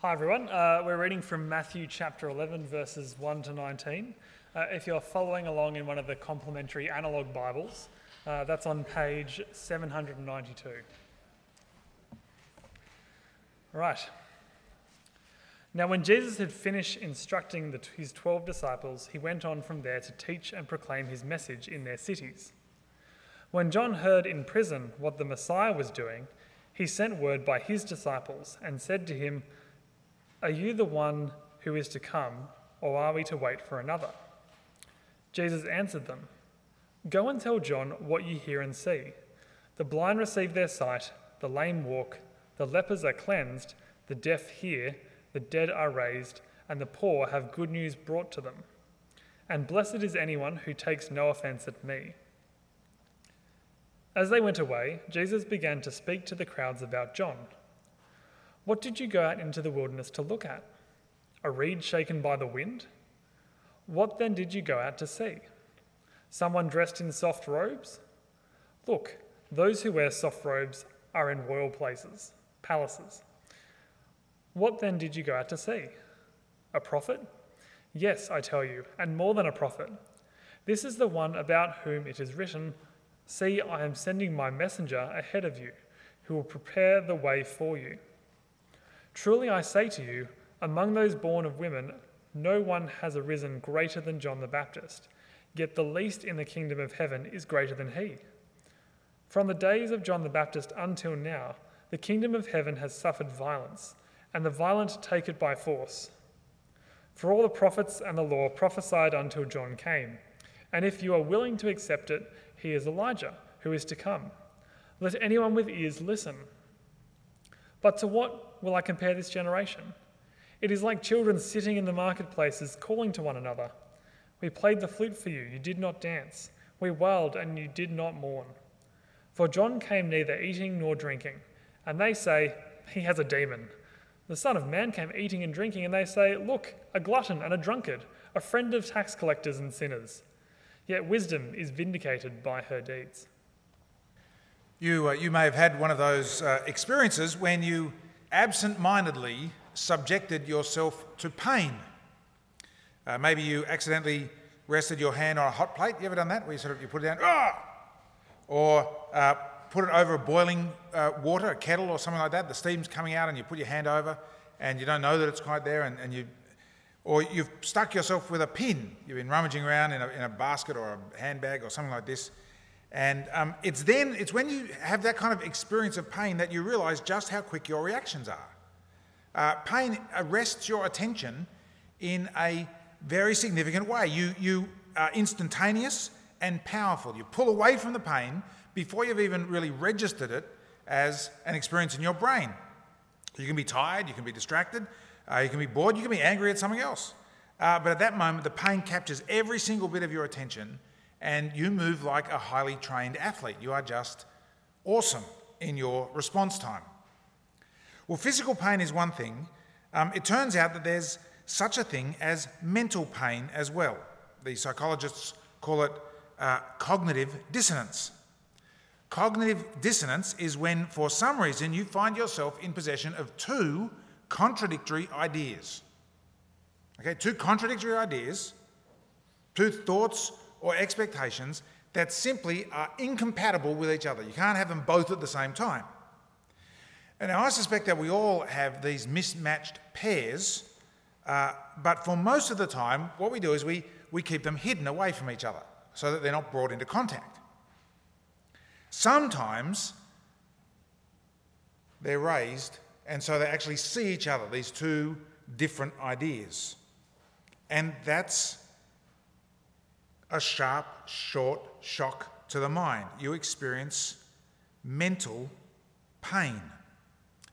Hi everyone, uh, we're reading from Matthew chapter 11, verses 1 to 19. Uh, if you're following along in one of the complimentary analogue Bibles, uh, that's on page 792. Right. Now, when Jesus had finished instructing the, his 12 disciples, he went on from there to teach and proclaim his message in their cities. When John heard in prison what the Messiah was doing, he sent word by his disciples and said to him, Are you the one who is to come, or are we to wait for another? Jesus answered them, Go and tell John what you hear and see. The blind receive their sight, the lame walk, the lepers are cleansed, the deaf hear, the dead are raised, and the poor have good news brought to them. And blessed is anyone who takes no offense at me. As they went away, Jesus began to speak to the crowds about John. What did you go out into the wilderness to look at? A reed shaken by the wind? What then did you go out to see? Someone dressed in soft robes? Look, those who wear soft robes are in royal places, palaces. What then did you go out to see? A prophet? Yes, I tell you, and more than a prophet. This is the one about whom it is written See, I am sending my messenger ahead of you, who will prepare the way for you. Truly I say to you, among those born of women, no one has arisen greater than John the Baptist, yet the least in the kingdom of heaven is greater than he. From the days of John the Baptist until now, the kingdom of heaven has suffered violence, and the violent take it by force. For all the prophets and the law prophesied until John came, and if you are willing to accept it, he is Elijah, who is to come. Let anyone with ears listen. But to what will I compare this generation? It is like children sitting in the marketplaces calling to one another. We played the flute for you, you did not dance. We wailed, and you did not mourn. For John came neither eating nor drinking, and they say, He has a demon. The Son of Man came eating and drinking, and they say, Look, a glutton and a drunkard, a friend of tax collectors and sinners. Yet wisdom is vindicated by her deeds. You, uh, you may have had one of those uh, experiences when you absent mindedly subjected yourself to pain. Uh, maybe you accidentally rested your hand on a hot plate. You ever done that? Where you sort of you put it down, ah! or uh, put it over a boiling uh, water, a kettle or something like that. The steam's coming out, and you put your hand over, and you don't know that it's quite there, and, and you or you've stuck yourself with a pin. You've been rummaging around in a, in a basket or a handbag or something like this. And um, it's then, it's when you have that kind of experience of pain that you realize just how quick your reactions are. Uh, pain arrests your attention in a very significant way. You, you are instantaneous and powerful. You pull away from the pain before you've even really registered it as an experience in your brain. You can be tired, you can be distracted, uh, you can be bored, you can be angry at something else. Uh, but at that moment, the pain captures every single bit of your attention, and you move like a highly trained athlete. You are just awesome in your response time. Well, physical pain is one thing. Um, it turns out that there's such a thing as mental pain as well. The psychologists call it uh, cognitive dissonance. Cognitive dissonance is when, for some reason, you find yourself in possession of two contradictory ideas. Okay, two contradictory ideas, two thoughts or expectations that simply are incompatible with each other. You can't have them both at the same time. And now I suspect that we all have these mismatched pairs, uh, but for most of the time, what we do is we, we keep them hidden away from each other so that they're not brought into contact. Sometimes they're raised and so they actually see each other, these two different ideas. And that's a sharp, short shock to the mind. You experience mental pain.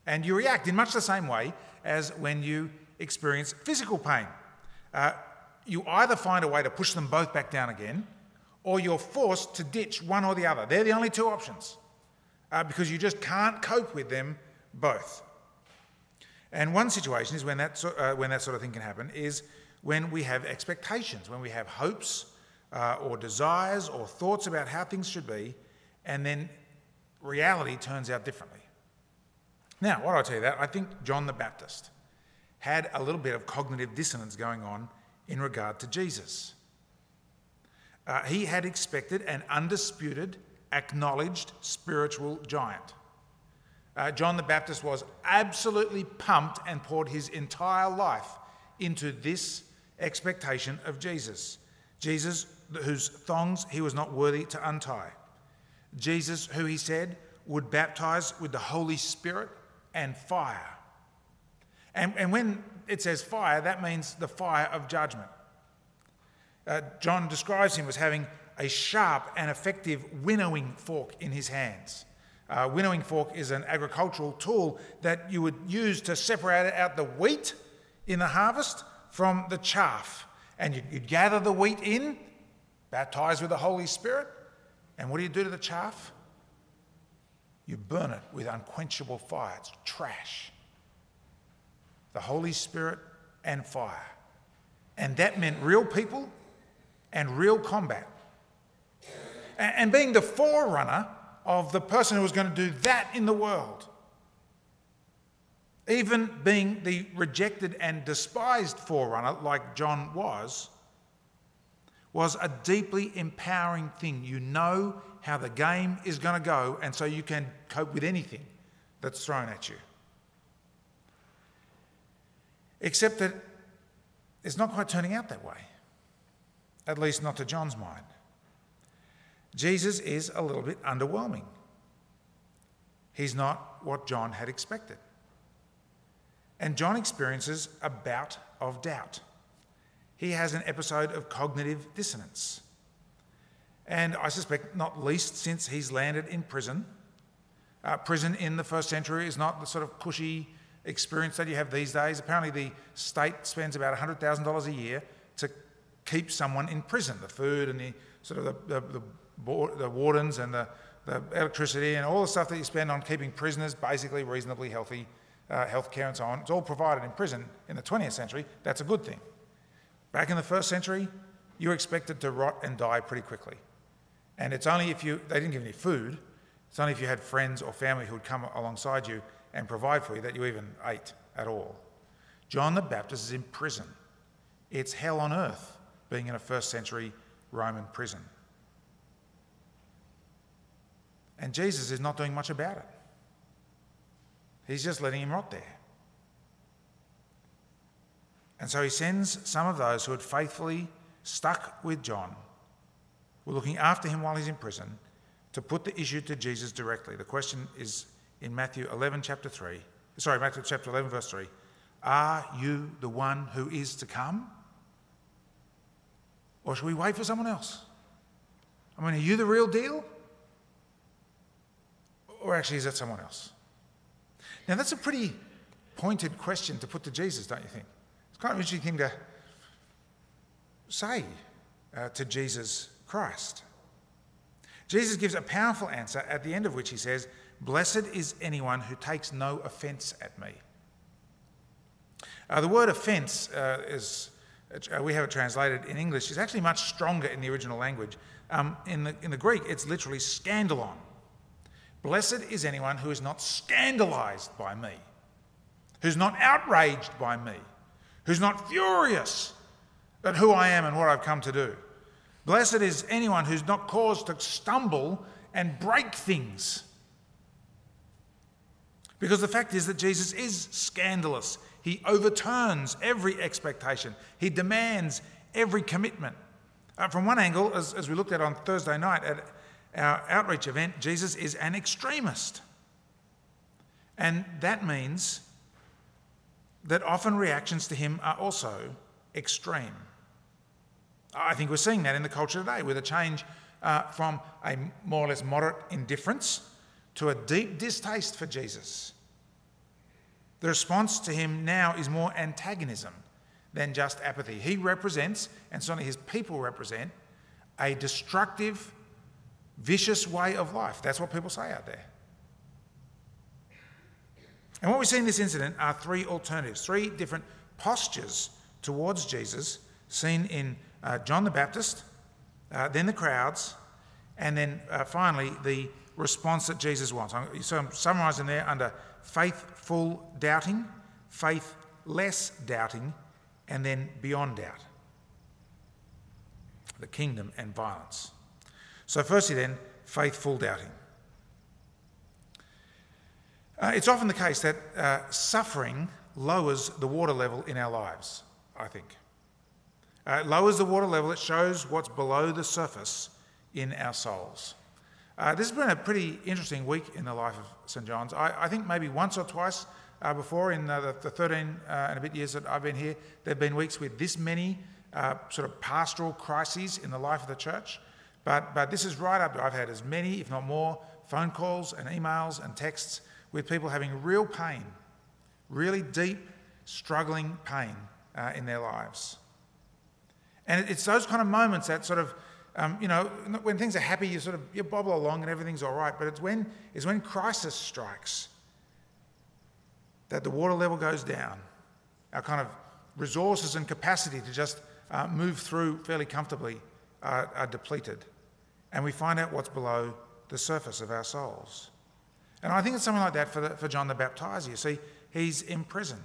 And you react in much the same way as when you experience physical pain. Uh, you either find a way to push them both back down again, or you're forced to ditch one or the other. They're the only two options uh, because you just can't cope with them both. And one situation is when that, uh, when that sort of thing can happen is when we have expectations, when we have hopes uh, or desires or thoughts about how things should be, and then reality turns out differently. Now, why do I tell you that? I think John the Baptist had a little bit of cognitive dissonance going on in regard to Jesus. Uh, he had expected an undisputed, acknowledged spiritual giant. Uh, John the Baptist was absolutely pumped and poured his entire life into this expectation of Jesus. Jesus, whose thongs he was not worthy to untie. Jesus, who he said would baptize with the Holy Spirit and fire. And, and when it says fire, that means the fire of judgment. Uh, John describes him as having a sharp and effective winnowing fork in his hands. Uh, winnowing fork is an agricultural tool that you would use to separate out the wheat in the harvest from the chaff. And you'd, you'd gather the wheat in, baptized with the Holy Spirit, and what do you do to the chaff? You burn it with unquenchable fire. It's trash. The Holy Spirit and fire. And that meant real people and real combat. And being the forerunner of the person who was going to do that in the world. Even being the rejected and despised forerunner, like John was, was a deeply empowering thing. You know how the game is going to go, and so you can cope with anything that's thrown at you. Except that it's not quite turning out that way, at least not to John's mind. Jesus is a little bit underwhelming. He's not what John had expected. And John experiences a bout of doubt. He has an episode of cognitive dissonance. And I suspect not least since he's landed in prison. Uh, prison in the first century is not the sort of cushy experience that you have these days. Apparently, the state spends about $100,000 a year to keep someone in prison. The food and the sort of the, the, the the wardens and the, the electricity and all the stuff that you spend on keeping prisoners basically reasonably healthy, uh, health care and so on. It's all provided in prison in the 20th century. That's a good thing. Back in the first century, you were expected to rot and die pretty quickly. And it's only if you, they didn't give any food, it's only if you had friends or family who would come alongside you and provide for you that you even ate at all. John the Baptist is in prison. It's hell on earth being in a first century Roman prison. And Jesus is not doing much about it. He's just letting him rot there. And so he sends some of those who had faithfully stuck with John, were looking after him while he's in prison, to put the issue to Jesus directly. The question is in Matthew 11, chapter 3. Sorry, Matthew chapter 11, verse 3. Are you the one who is to come? Or should we wait for someone else? I mean, are you the real deal? Or actually, is that someone else? Now, that's a pretty pointed question to put to Jesus, don't you think? It's of an interesting thing to say uh, to Jesus Christ. Jesus gives a powerful answer at the end of which he says, Blessed is anyone who takes no offense at me. Uh, the word offense uh, is, uh, we have it translated in English, is actually much stronger in the original language. Um, in, the, in the Greek, it's literally scandalon. Blessed is anyone who is not scandalized by me, who's not outraged by me, who's not furious at who I am and what I've come to do. Blessed is anyone who's not caused to stumble and break things. Because the fact is that Jesus is scandalous. He overturns every expectation, he demands every commitment. Uh, from one angle, as, as we looked at on Thursday night at our outreach event, Jesus is an extremist. And that means that often reactions to him are also extreme. I think we're seeing that in the culture today with a change uh, from a more or less moderate indifference to a deep distaste for Jesus. The response to him now is more antagonism than just apathy. He represents, and certainly his people represent, a destructive vicious way of life. That's what people say out there. And what we see in this incident are three alternatives, three different postures towards Jesus, seen in uh, John the Baptist, uh, then the crowds, and then uh, finally the response that Jesus wants. So I'm summarising there under faithful doubting, faith less doubting, and then beyond doubt. The kingdom and violence. So, firstly, then, faithful doubting. Uh, it's often the case that uh, suffering lowers the water level in our lives, I think. Uh, it lowers the water level, it shows what's below the surface in our souls. Uh, this has been a pretty interesting week in the life of St. John's. I, I think maybe once or twice uh, before, in uh, the, the, 13 uh, and a bit years that I've been here, there have been weeks with this many sort of pastoral crises in the life of the church. But, but this is right up. I've had as many, if not more, phone calls and emails and texts with people having real pain, really deep, struggling pain uh, in their lives. And it's those kind of moments that sort of, um, you know, when things are happy, you sort of you bobble along and everything's all right. But it's when, it's when crisis strikes that the water level goes down. Our kind of resources and capacity to just uh, move through fairly comfortably are, are depleted. And we find out what's below the surface of our souls. And I think it's something like that for, the, for John the Baptizer. You see, he's in prison.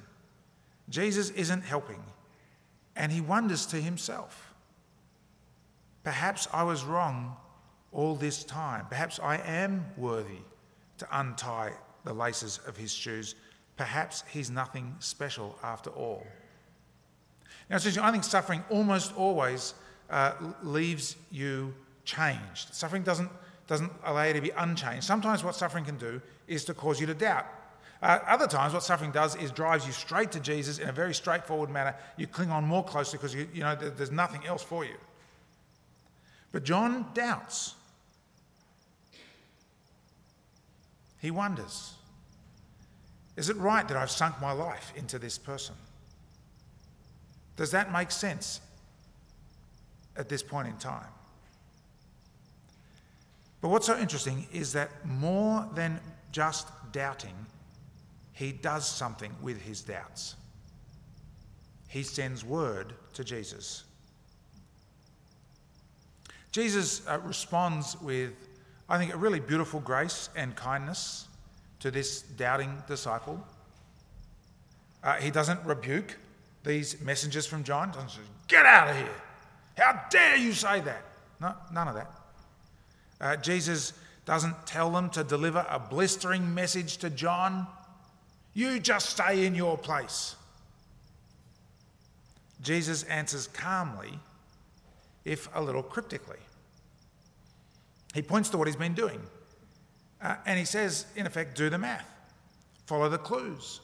Jesus isn't helping, and he wonders to himself perhaps I was wrong all this time. Perhaps I am worthy to untie the laces of his shoes. Perhaps he's nothing special after all. Now, I think suffering almost always uh, leaves you changed. Suffering doesn't doesn't allow you to be unchanged. Sometimes what suffering can do is to cause you to doubt. Uh, other times, what suffering does is drives you straight to Jesus in a very straightforward manner. You cling on more closely because you, you know there's nothing else for you. But John doubts. He wonders Is it right that I've sunk my life into this person? Does that make sense at this point in time? But what's so interesting is that more than just doubting, he does something with his doubts. He sends word to Jesus. Jesus uh, responds with, I think, a really beautiful grace and kindness to this doubting disciple. Uh, he doesn't rebuke these messengers from John. Doesn't say, Get out of here! How dare you say that? No, none of that. Uh, Jesus doesn't tell them to deliver a blistering message to John. You just stay in your place. Jesus answers calmly, if a little cryptically. He points to what he's been doing. Uh, and he says, in effect, do the math, follow the clues,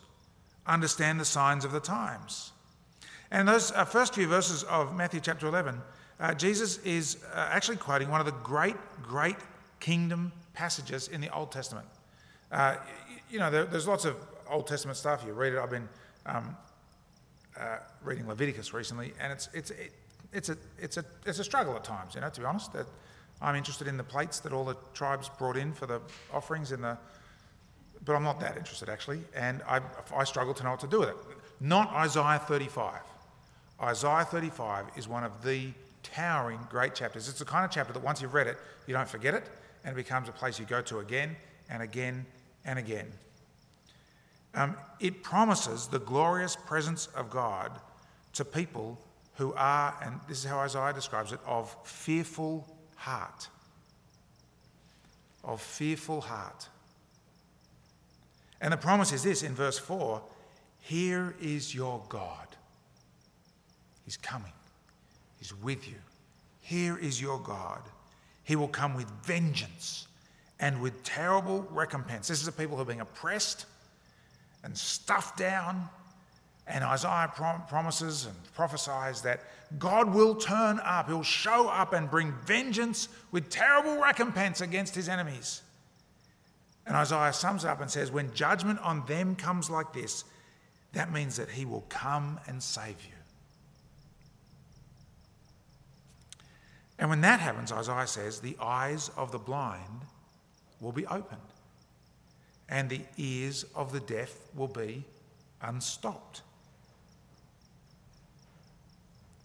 understand the signs of the times. And those uh, first few verses of Matthew chapter 11, uh, Jesus is uh, actually quoting one of the great, great kingdom passages in the Old Testament. Uh, you know, there, there's lots of Old Testament stuff. You read it. I've been um, uh, reading Leviticus recently, and it's, it's, it, it's, a, it's, a, it's a struggle at times, you know, to be honest. That I'm interested in the plates that all the tribes brought in for the offerings in the but I'm not that interested actually, and I, I struggle to know what to do with it. Not Isaiah 35. Isaiah 35 is one of the towering great chapters. It's the kind of chapter that once you've read it, you don't forget it, and it becomes a place you go to again and again and again. Um, it promises the glorious presence of God to people who are, and this is how Isaiah describes it, of fearful heart. Of fearful heart. And the promise is this in verse 4 Here is your God. He's coming. He's with you. Here is your God. He will come with vengeance and with terrible recompense. This is the people who are being oppressed and stuffed down. And Isaiah prom- promises and prophesies that God will turn up, He'll show up and bring vengeance with terrible recompense against His enemies. And Isaiah sums up and says, When judgment on them comes like this, that means that He will come and save you. And when that happens, Isaiah says, the eyes of the blind will be opened and the ears of the deaf will be unstopped.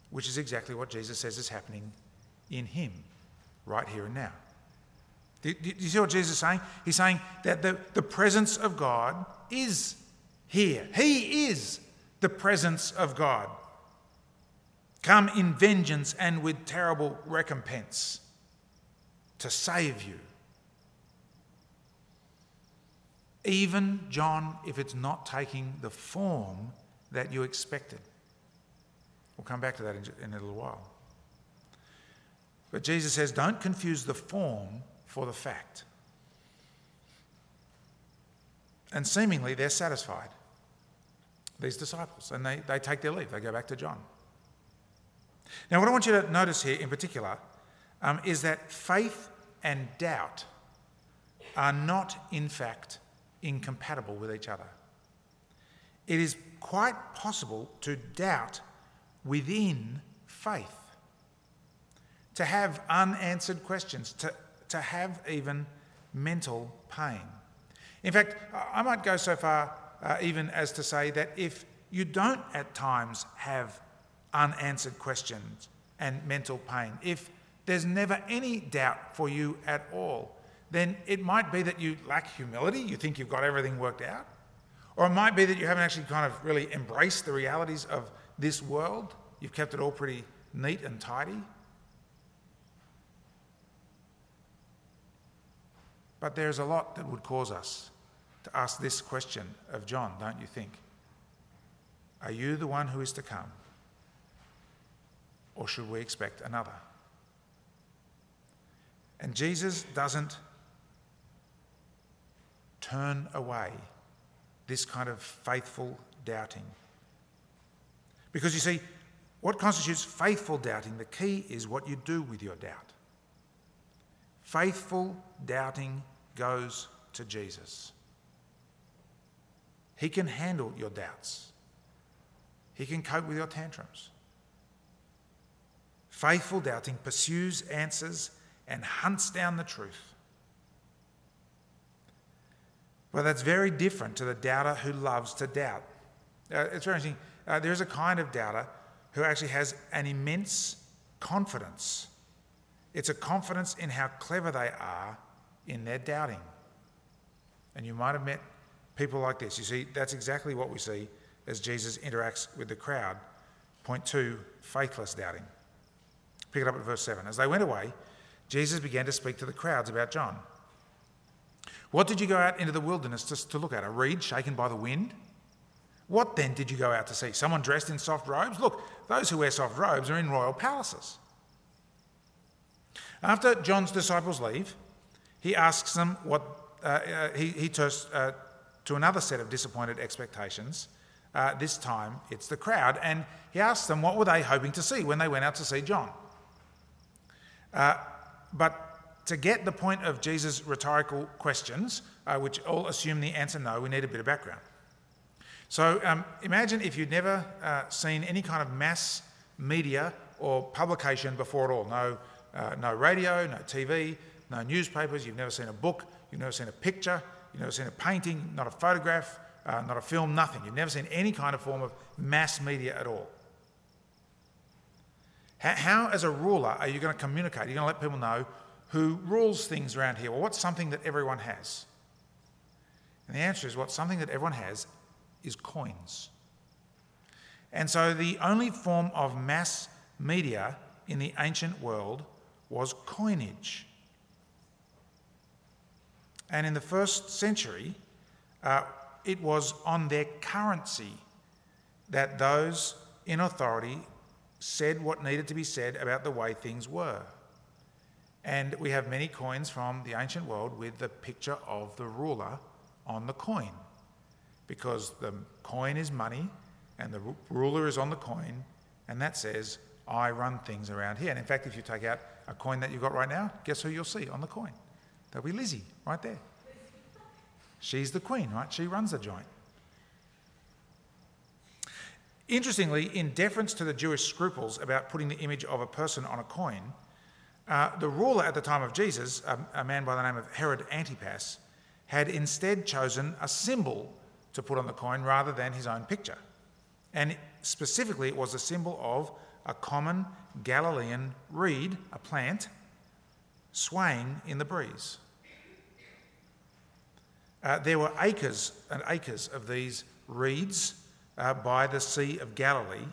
Which is exactly what Jesus says is happening in him right here and now. Do, you see what Jesus is saying? He's saying that the, the presence of God is here. He is the presence of God. Come in vengeance and with terrible recompense to save you. Even, John, if it's not taking the form that you expected. We'll come back to that in a little while. But Jesus says, don't confuse the form for the fact. And seemingly they're satisfied, these disciples, and they, they take their leave. They go back to John. Now, what I want you to notice here in particular um, is that faith and doubt are not, in fact, incompatible with each other. It is quite possible to doubt within faith, to have unanswered questions, to, to have even mental pain. In fact, I might go so far uh, even as to say that if you don't at times have unanswered questions and mental pain, if there's never any doubt for you at all, then it might be that you lack humility, you think you've got everything worked out. Or it might be that you haven't actually kind of really embraced the realities of this world. You've kept it all pretty neat and tidy. But there's a lot that would cause us to ask this question of John, don't you think? Are you the one who is to come? Or should we expect another? And Jesus doesn't turn away this kind of faithful doubting. Because you see, what constitutes faithful doubting? The key is what you do with your doubt. Faithful doubting goes to Jesus. He can handle your doubts, He can cope with your tantrums. Faithful doubting pursues answers and hunts down the truth. Well, that's very different to the doubter who loves to doubt. Uh, it's very interesting. Uh, there's a kind of doubter who actually has an immense confidence. It's a confidence in how clever they are in their doubting. And you might have met people like this. You see, that's exactly what we see as Jesus interacts with the crowd. Point two faithless doubting. Pick it up at verse 7. As they went away, Jesus began to speak to the crowds about John. What did you go out into the wilderness to, to look at? A reed shaken by the wind? What then did you go out to see? Someone dressed in soft robes? Look, those who wear soft robes are in royal palaces. After John's disciples leave, he asks them what, uh, uh, he, he turns uh, to another set of disappointed expectations. Uh, this time it's the crowd, and he asks them what were they hoping to see when they went out to see John. Uh, but to get the point of Jesus' rhetorical questions, uh, which all assume the answer no, we need a bit of background. So um, imagine if you'd never uh, seen any kind of mass media or publication before at all. No, uh, no radio, no TV, no newspapers, you've never seen a book, you've never seen a picture, you've never seen a painting, not a photograph, uh, not a film, nothing. You've never seen any kind of form of mass media at all. How, how as a ruler, are you going to communicate? You're you going to let people know who rules things around here? Well, what's something that everyone has? And the answer is what something that everyone has is coins. And so the only form of mass media in the ancient world was coinage. And in the first century, uh, it was on their currency that those in authority said what needed to be said about the way things were. And we have many coins from the ancient world with the picture of the ruler on the coin. Because the coin is money and the ruler is on the coin, and that says, I run things around here. And in fact, if you take out a coin that you've got right now, guess who you'll see on the coin? That'll be Lizzie right there. She's the queen, right? She runs the joint. Interestingly, in deference to the Jewish scruples about putting the image of a person on a coin, uh, the ruler at the time of Jesus, a, a man by the name of Herod Antipas, had instead chosen a symbol to put on the coin rather than his own picture. And specifically, it was a symbol of a common Galilean reed, a plant, swaying in the breeze. Uh, there were acres and acres of these reeds uh, by the Sea of Galilee.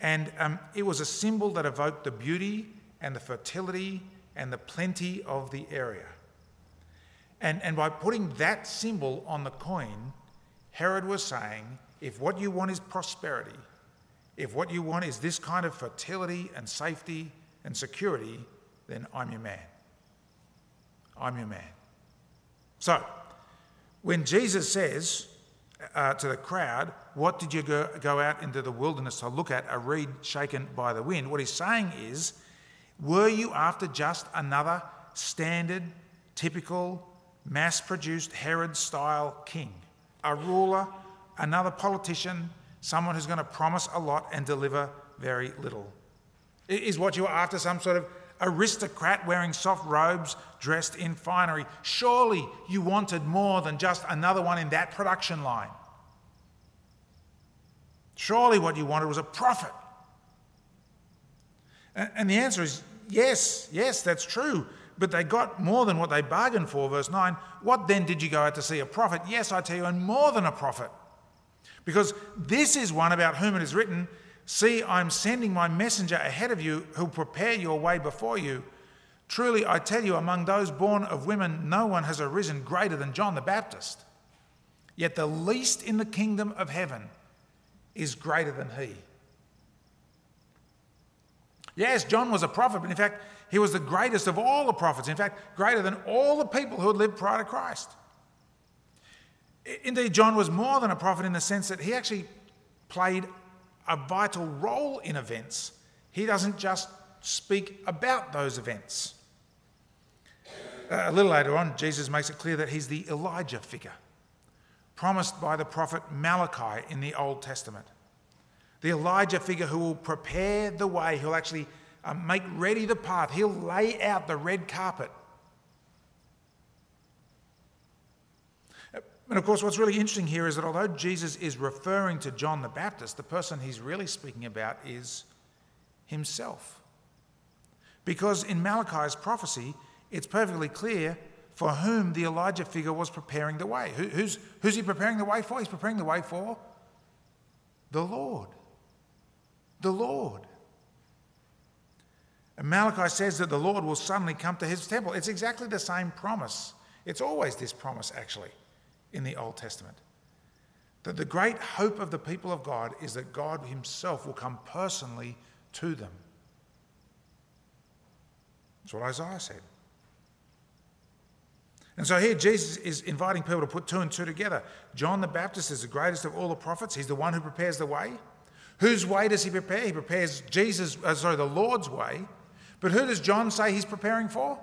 And um, it was a symbol that evoked the beauty and the fertility and the plenty of the area. And, and by putting that symbol on the coin, Herod was saying if what you want is prosperity, if what you want is this kind of fertility and safety and security, then I'm your man. I'm your man. So, when Jesus says uh, to the crowd, What did you go, go out into the wilderness to look at? A reed shaken by the wind. What he's saying is, Were you after just another standard, typical, mass produced Herod style king? A ruler, another politician, someone who's going to promise a lot and deliver very little? Is what you're after some sort of aristocrat wearing soft robes, dressed in finery? Surely you wanted more than just another one in that production line. Surely what you wanted was a prophet. And the answer is yes, yes, that's true. But they got more than what they bargained for, verse 9. What then did you go out to see? A prophet? Yes, I tell you, and more than a prophet. Because this is one about whom it is written, See, I'm sending my messenger ahead of you who'll prepare your way before you. Truly, I tell you, among those born of women, no one has arisen greater than John the Baptist. Yet the least in the kingdom of heaven is greater than he. Yes, John was a prophet, but in fact, he was the greatest of all the prophets. In fact, greater than all the people who had lived prior to Christ. Indeed, John was more than a prophet in the sense that he actually played a vital role in events. He doesn't just speak about those events. Uh, a little later on, Jesus makes it clear that he's the Elijah figure, promised by the prophet Malachi in the Old Testament. The Elijah figure who will prepare the way, he'll actually uh, make ready the path, he'll lay out the red carpet. And of course, what's really interesting here is that although Jesus is referring to John the Baptist, the person he's really speaking about is himself. Because in Malachi's prophecy, it's perfectly clear for whom the Elijah figure was preparing the way. Who, who's, who's he preparing the way for? He's preparing the way for the Lord. The Lord. And Malachi says that the Lord will suddenly come to his temple. It's exactly the same promise. It's always this promise, actually in the Old Testament. That the great hope of the people of God is that God Himself will come personally to them. That's what Isaiah said. And so here Jesus is inviting people to put two and two together. John the Baptist is the greatest of all the prophets. He's the one who prepares the way. Whose way does he prepare? He prepares Jesus, uh, sorry, the Lord's way. But who does John say he's preparing for?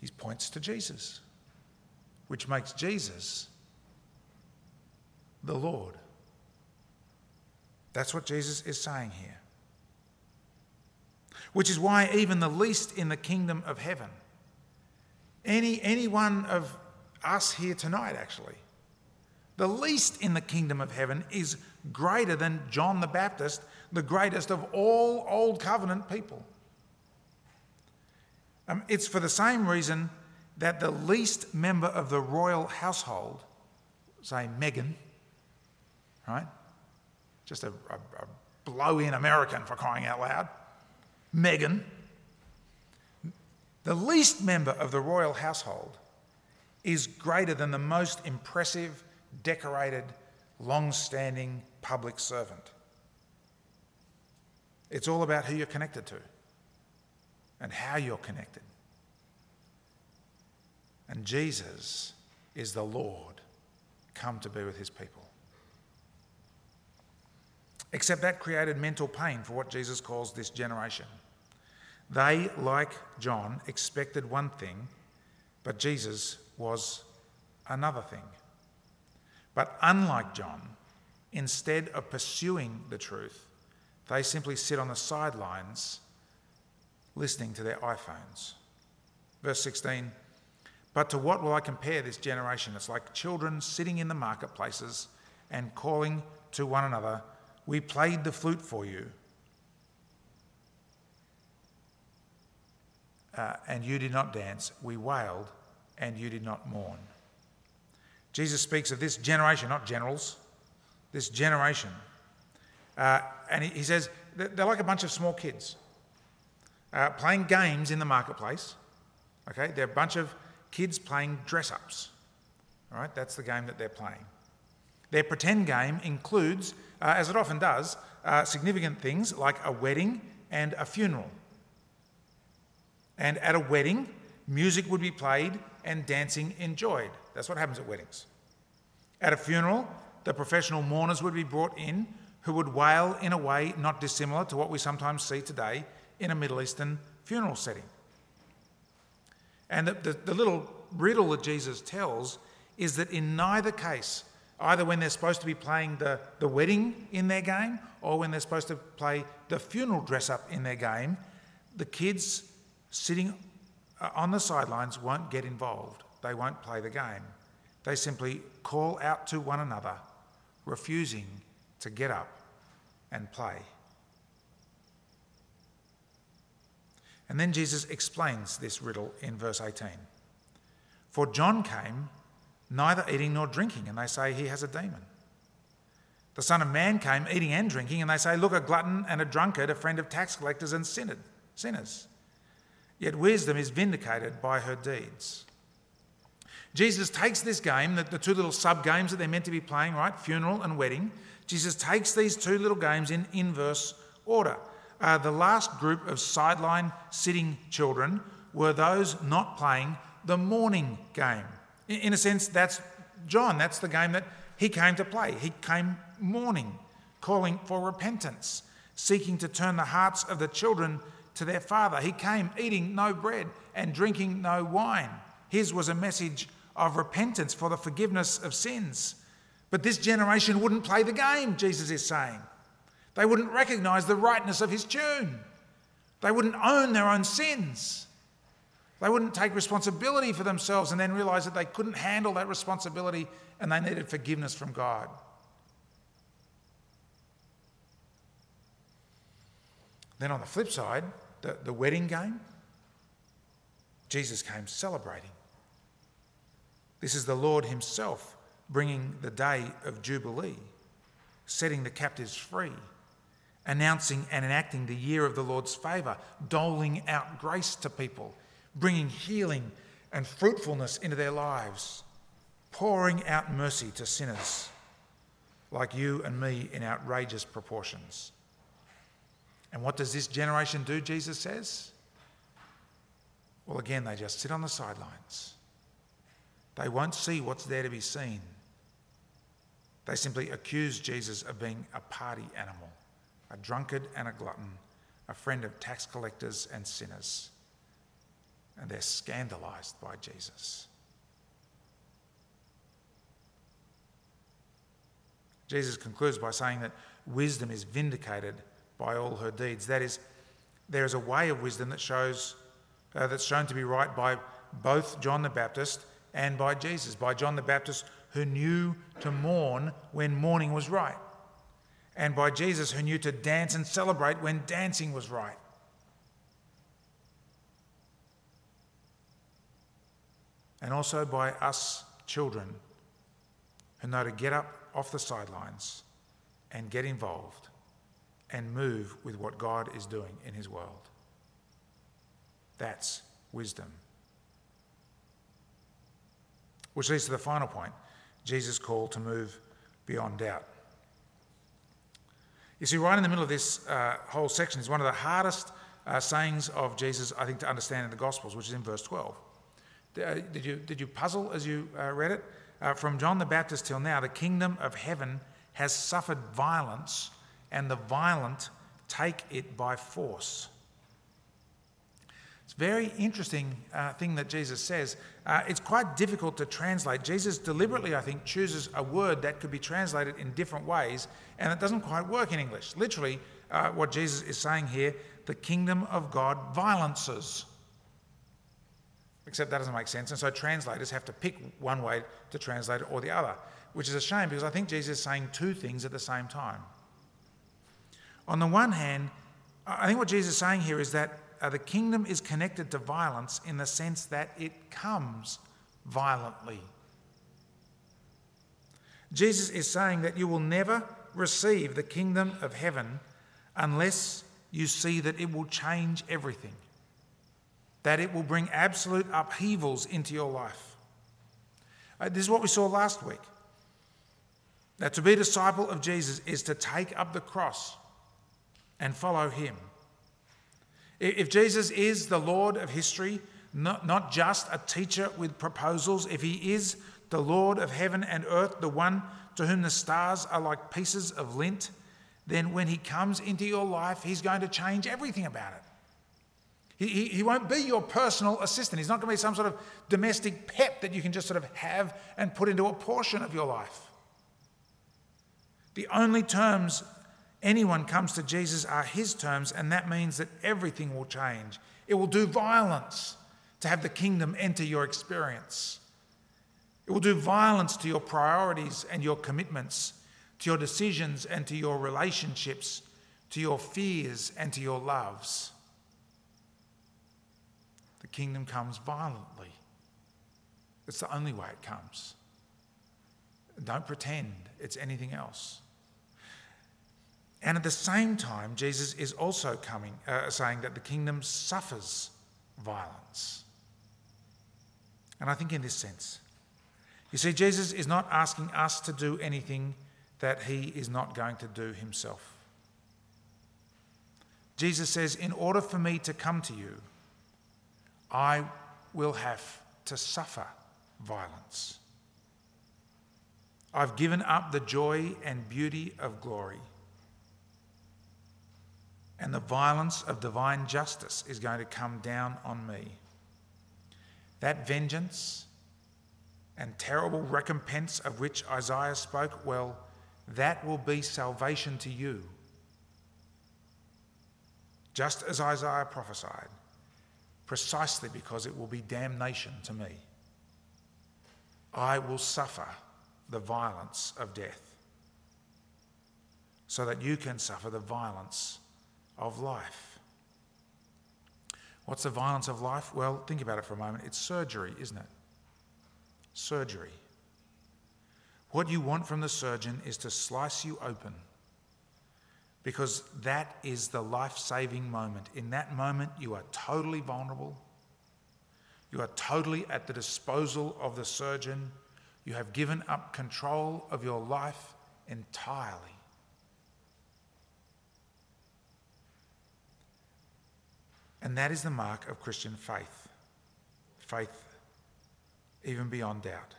He points to Jesus which makes Jesus the Lord. That's what Jesus is saying here. Which is why, even the least in the kingdom of heaven, any, any one of us here tonight, actually, the least in the kingdom of heaven is greater than John the Baptist, the greatest of all Old Covenant people. Um, it's for the same reason that the least member of the royal household, say Meghan, right? Just a, a, a blow in American for crying out loud. Meghan, the least member of the royal household is greater than the most impressive, decorated, long standing public servant. It's all about who you're connected to and how you're connected. And Jesus is the Lord come to be with his people. Except that created mental pain for what Jesus calls this generation. They, like John, expected one thing, but Jesus was another thing. But unlike John, instead of pursuing the truth, they simply sit on the sidelines listening to their iPhones. Verse 16 but to what will I compare this generation? It's like children sitting in the marketplaces and calling to one another, We played the flute for you. Uh, and you did not dance. We wailed, and you did not mourn. Jesus speaks of this generation, not generals, this generation. Uh, and he, he, says they're like a bunch of small kids uh, playing games in the marketplace. Okay, they're a bunch of kids playing dress ups. All right, that's the game that they're playing. Their pretend game includes, uh, as it often does, uh, significant things like a wedding and a funeral. And at a wedding, music would be played and dancing enjoyed. That's what happens at weddings. At a funeral, the professional mourners would be brought in who would wail in a way not dissimilar to what we sometimes see today in a Middle Eastern funeral setting. And the, the, the little riddle that Jesus tells is that in neither case, either when they're supposed to be playing the, the wedding in their game or when they're supposed to play the funeral dress up in their game, the kids sitting uh, on the sidelines won't get involved. They won't play the game. They simply call out to one another, refusing to get up and play. And then Jesus explains this riddle in verse 18. For John came neither eating nor drinking, and they say he has a demon. The Son of Man came eating and drinking, and they say, Look, a glutton and a drunkard, a friend of tax collectors and sinners. Yet wisdom is vindicated by her deeds. Jesus takes this game, the, two little sub games that they're meant to be playing, right? Funeral and wedding. Jesus takes these two little games in inverse order. Uh, the last group of sideline sitting children were those not playing the mourning game. In, in a sense, that's John. That's the game that he came to play. He came mourning, calling for repentance, seeking to turn the hearts of the children to their father. He came eating no bread and drinking no wine. His was a message of repentance for the forgiveness of sins. But this generation wouldn't play the game, Jesus is saying. They wouldn't recognize the rightness of his tune. They wouldn't own their own sins. They wouldn't take responsibility for themselves and then realize that they couldn't handle that responsibility and they needed forgiveness from God. Then on the flip side, the, the wedding game, Jesus came celebrating. This is the Lord Himself bringing the day of Jubilee, setting the captives free, announcing and enacting the year of the Lord's favour, doling out grace to people, bringing healing and fruitfulness into their lives, pouring out mercy to sinners like you and me in outrageous proportions. And what does this generation do, Jesus says? Well, again, they just sit on the sidelines. They won't see what's there to be seen. They simply accuse Jesus of being a party animal, a drunkard and a glutton, a friend of tax collectors and sinners. And they're scandalized by Jesus. Jesus concludes by saying that wisdom is vindicated by all her deeds. That is, there is a way of wisdom that shows uh, that's shown to be right by both John the Baptist and by Jesus, by John the Baptist who knew to mourn when mourning was right, and by Jesus, who knew to dance and celebrate when dancing was right. And also by us children who know to get up off the sidelines and get involved and move with what God is doing in His world. That's wisdom. Which leads to the final point Jesus' call to move beyond doubt. You see, right in the middle of this uh, whole section is one of the hardest uh, sayings of Jesus, I think, to understand in the Gospels, which is in verse 12. Uh, did, you, did you puzzle as you uh, read it? Uh, from John the Baptist till now, the kingdom of heaven has suffered violence, and the violent take it by force. It's a very interesting uh, thing that Jesus says. Uh, it's quite difficult to translate. Jesus deliberately, I think, chooses a word that could be translated in different ways, and it doesn't quite work in English. Literally, uh, what Jesus is saying here the kingdom of God violences. Except that doesn't make sense, and so translators have to pick one way to translate it or the other, which is a shame because I think Jesus is saying two things at the same time. On the one hand, I think what Jesus is saying here is that uh, the kingdom is connected to violence in the sense that it comes violently. Jesus is saying that you will never receive the kingdom of heaven unless you see that it will change everything, that it will bring absolute upheavals into your life. Uh, this is what we saw last week. That to be a disciple of Jesus is to take up the cross and follow him. If Jesus is the Lord of history, not, not just a teacher with proposals, if he is the Lord of heaven and earth, the one to whom the stars are like pieces of lint, then when he comes into your life, he's going to change everything about it. He, he, he, won't be your personal assistant. He's not going to be some sort of domestic pet that you can just sort of have and put into a portion of your life. The only terms anyone comes to Jesus are his terms, and that means that everything will change. It will do violence to have the kingdom enter your experience. It will do violence to your priorities and your commitments, to your decisions and to your relationships, to your fears and to your loves. The kingdom comes violently. It's the only way it comes. Don't pretend it's anything else. And at the same time, Jesus is also coming, uh, saying that the kingdom suffers violence. And I think in this sense, you see, Jesus is not asking us to do anything that he is not going to do himself. Jesus says, In order for me to come to you, I will have to suffer violence. I've given up the joy and beauty of glory. And the violence of divine justice is going to come down on me. That vengeance and terrible recompense of which Isaiah spoke, well, that will be salvation to you. Just as Isaiah prophesied, precisely because it will be damnation to me. I will suffer the violence of death so that you can suffer the violence of life. What's the violence of life? Well, think about it for a moment. It's surgery, isn't it? surgery. What you want from the surgeon is to slice you open because that is the life saving moment. In that moment, you are totally vulnerable. You are totally at the disposal of the surgeon. You have given up control of your life entirely. And that is the mark of Christian faith faith even beyond doubt.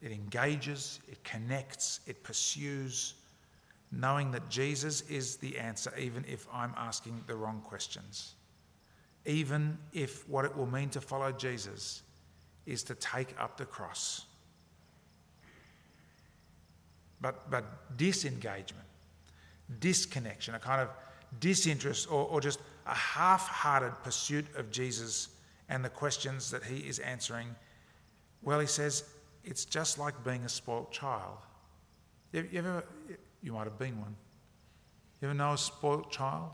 It engages, it connects, it pursues, knowing that Jesus is the answer, even if I'm asking the wrong questions. Even if what it will mean to follow Jesus is to take up the cross. But, but disengagement, disconnection, a kind of disinterest, or, or just a half hearted pursuit of Jesus and the questions that he is answering, well, he says, it's just like being a spoilt child. You ever, you might have been one. You ever know a spoilt child?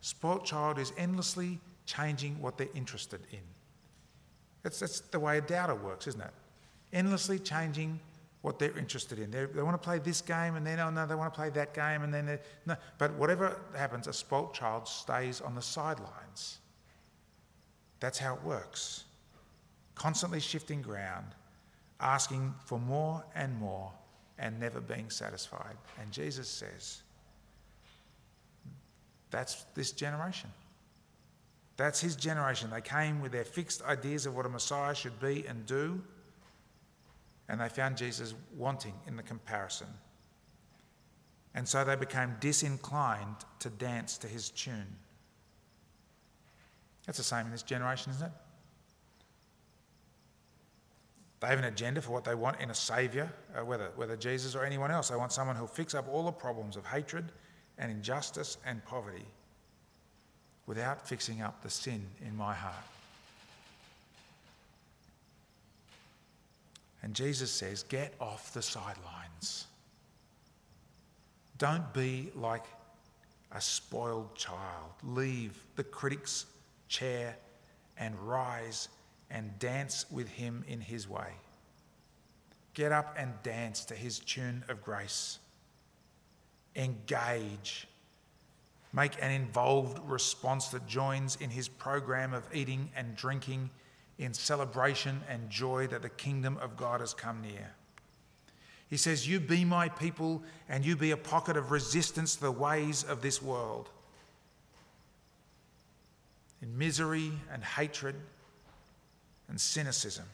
Spoilt child is endlessly changing what they're interested in. That's, that's the way a doubter works, isn't it? Endlessly changing what they're interested in. They're, they want to play this game, and then, oh no, they want to play that game, and then, no. But whatever happens, a spoilt child stays on the sidelines. That's how it works. Constantly shifting ground, asking for more and more, and never being satisfied. And Jesus says, that's this generation. That's his generation. They came with their fixed ideas of what a Messiah should be and do, and they found Jesus wanting in the comparison. And so they became disinclined to dance to his tune. That's the same in this generation, isn't it? They have an agenda for what they want in a saviour, uh, whether, whether Jesus or anyone else. They want someone who'll fix up all the problems of hatred and injustice and poverty without fixing up the sin in my heart. And Jesus says, Get off the sidelines. Don't be like a spoiled child. Leave the critics chair and rise and dance with him in his way. Get up and dance to his tune of grace. Engage. Make an involved response that joins in his program of eating and drinking in celebration and joy that the kingdom of God has come near. He says, You be my people, and you be a pocket of resistance to the ways of this world. In misery and hatred and cynicism.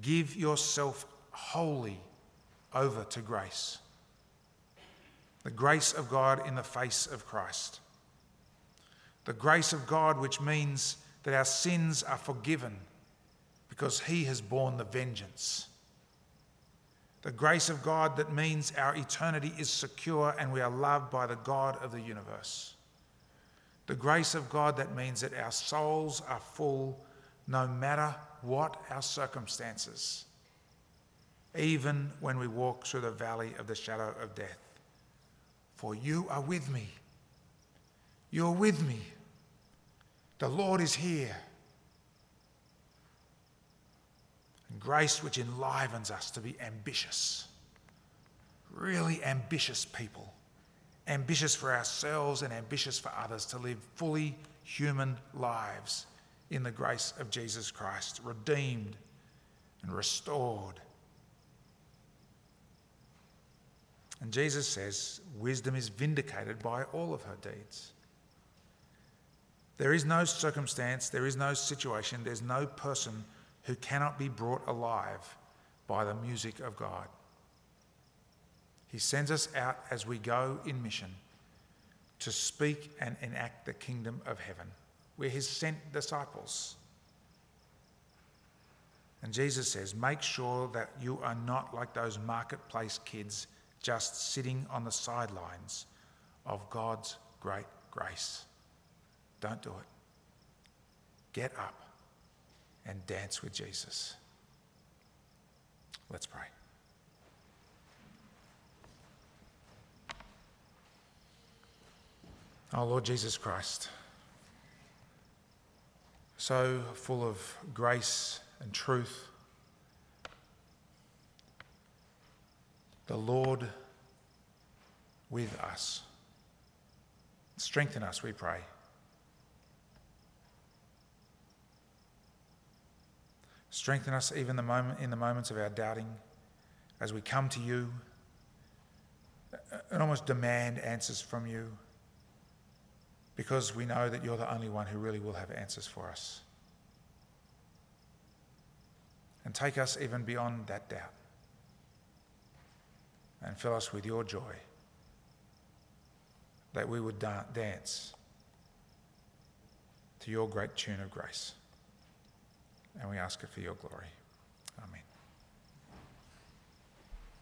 Give yourself wholly over to grace. The grace of God in the face of Christ. The grace of God, which means that our sins are forgiven because He has borne the vengeance. The grace of God that means our eternity is secure and we are loved by the God of the universe. The grace of God that means that our souls are full no matter what our circumstances, even when we walk through the valley of the shadow of death. For you are with me. You're with me. The Lord is here. And grace which enlivens us to be ambitious, really ambitious people, ambitious for ourselves and ambitious for others to live fully human lives in the grace of Jesus Christ, redeemed and restored. And Jesus says, wisdom is vindicated by all of her deeds. There is no circumstance, there is no situation, there's no person who cannot be brought alive by the music of God. He sends us out as we go in mission to speak and enact the kingdom of heaven. We're his sent disciples. And Jesus says, make sure that you are not like those marketplace kids just sitting on the sidelines of God's great grace. Don't do it. Get up and dance with Jesus. Let's pray. Oh Lord Jesus Christ, so full of grace and truth. The Lord with us. Strengthen us, we pray. Strengthen us even the moment, in the moments of our doubting as we come to you and almost demand answers from you because we know that you're the only one who really will have answers for us. And take us even beyond that doubt and fill us with your joy that we would da- dance to your great tune of grace. And we ask it for your glory. Amen.